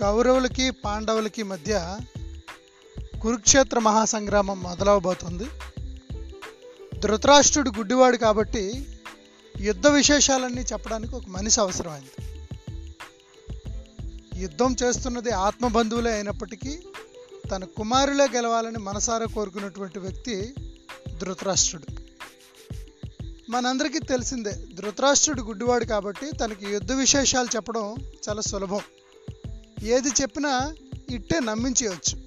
కౌరవులకి పాండవులకి మధ్య కురుక్షేత్ర మహాసంగ్రామం మొదలవబోతుంది. ధృతరాష్ట్రుడు గుడ్డివాడు కాబట్టి యుద్ధ విశేషాలన్నీ చెప్పడానికి ఒక మనిషి అవసరమైంది. యుద్ధం చేస్తున్నది ఆత్మబంధువులే అయినప్పటికీ తన కుమారులే గెలవాలని మనసారా కోరుకున్నటువంటి వ్యక్తి ధృతరాష్ట్రుడు. మనందరికీ తెలిసిందే ధృతరాష్ట్రుడు గుడ్డివాడు కాబట్టి తనకి యుద్ధ విశేషాలు చెప్పడం చాలా సులభం. ఏది చెప్పినా ఇట్టే నమ్మించేయచ్చు.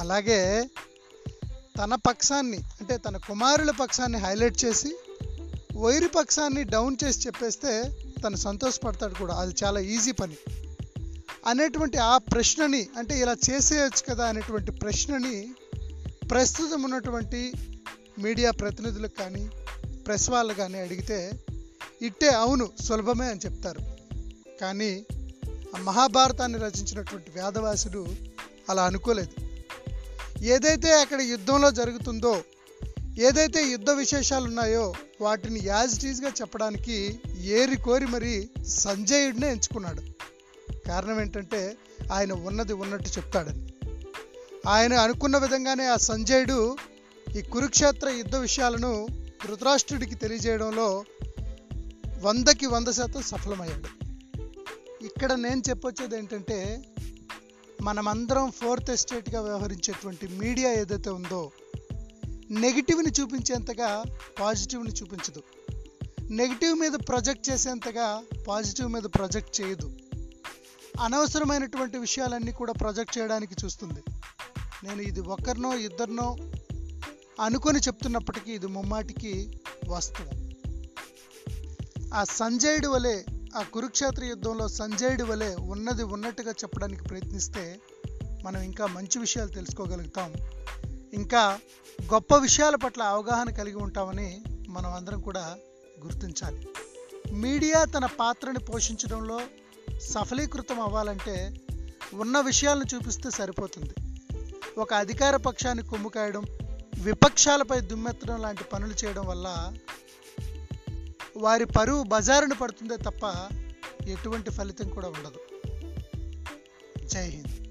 అలాగే తన పక్షాన్ని అంటే తన కుమారుల పక్షాన్ని హైలైట్ చేసి వైరి పక్షాన్ని డౌన్ చేసి చెప్పేస్తే తను సంతోషపడతాడు కూడా. అది చాలా ఈజీ పని. అనేటువంటి ఆ ప్రశ్నని అంటే ఇలా చేసేయచ్చు కదా అనేటువంటి ప్రశ్నని ప్రస్తుతం ఉన్నటువంటి మీడియా ప్రతినిధులకు కానీ ప్రెస్ వాళ్ళు కానీ అడిగితే ఇట్టే అవును సులభమే అని చెప్తారు. కానీ మహాభారతాన్ని రచించినటువంటి వేదవాసుడు అలా అనుకోలేదు. ఏదైతే అక్కడ యుద్ధంలో జరుగుతుందో ఏదైతే యుద్ధ విశేషాలు ఉన్నాయో వాటిని యాజ్ టీజ్గా చెప్పడానికి ఏరి కోరి మరి సంజయుడినే ఎంచుకున్నాడు. కారణం ఏంటంటే ఆయన ఉన్నది ఉన్నట్టు చెప్తాడని. ఆయన అనుకున్న విధంగానే ఆ సంజయుడు ఈ కురుక్షేత్ర యుద్ధ విషయాలను ధృతరాష్ట్రుడికి తెలియజేయడంలో వందకి వంద శాతం సఫలమయ్యాడు. ఇక్కడ నేను చెప్పొచ్చేది ఏంటంటే మనమందరం ఫోర్త్ ఎస్టేట్గా వ్యవహరించేటువంటి మీడియా ఏదైతే ఉందో నెగిటివ్ని చూపించేంతగా పాజిటివ్ని చూపించదు. నెగిటివ్ మీద ప్రొజెక్ట్ చేసేంతగా పాజిటివ్ మీద ప్రొజెక్ట్ చేయదు. అనవసరమైనటువంటి విషయాలన్నీ కూడా ప్రొజెక్ట్ చేయడానికి చూస్తుంది. నేను ఇది ఒకరినో ఇద్దరినో అనుకొని చెప్తున్నప్పటికీ ఇది ముమ్మాటికి వాస్తవం. ఆ సంజయుడి వలె ఆ కురుక్షేత్ర యుద్ధంలో సంజయుడి వలె ఉన్నది ఉన్నట్టుగా చెప్పడానికి ప్రయత్నిస్తే మనం ఇంకా మంచి విషయాలు తెలుసుకోగలుగుతాం. ఇంకా గొప్ప విషయాల పట్ల అవగాహన కలిగి ఉంటామని మనం అందరం కూడా గుర్తించాలి. మీడియా తన పాత్రని పోషించడంలో సఫలీకృతం అవ్వాలంటే ఉన్న విషయాలను చూపిస్తే సరిపోతుంది. ఒక అధికార పక్షాన్ని కుమ్ముకాయడం విపక్షాలపై దుమ్మెత్తడం లాంటి పనులు చేయడం వల్ల వారి పరువు బజారును పడుతుందే తప్ప ఎటువంటి ఫలితం కూడా ఉండదు. జై హింద్.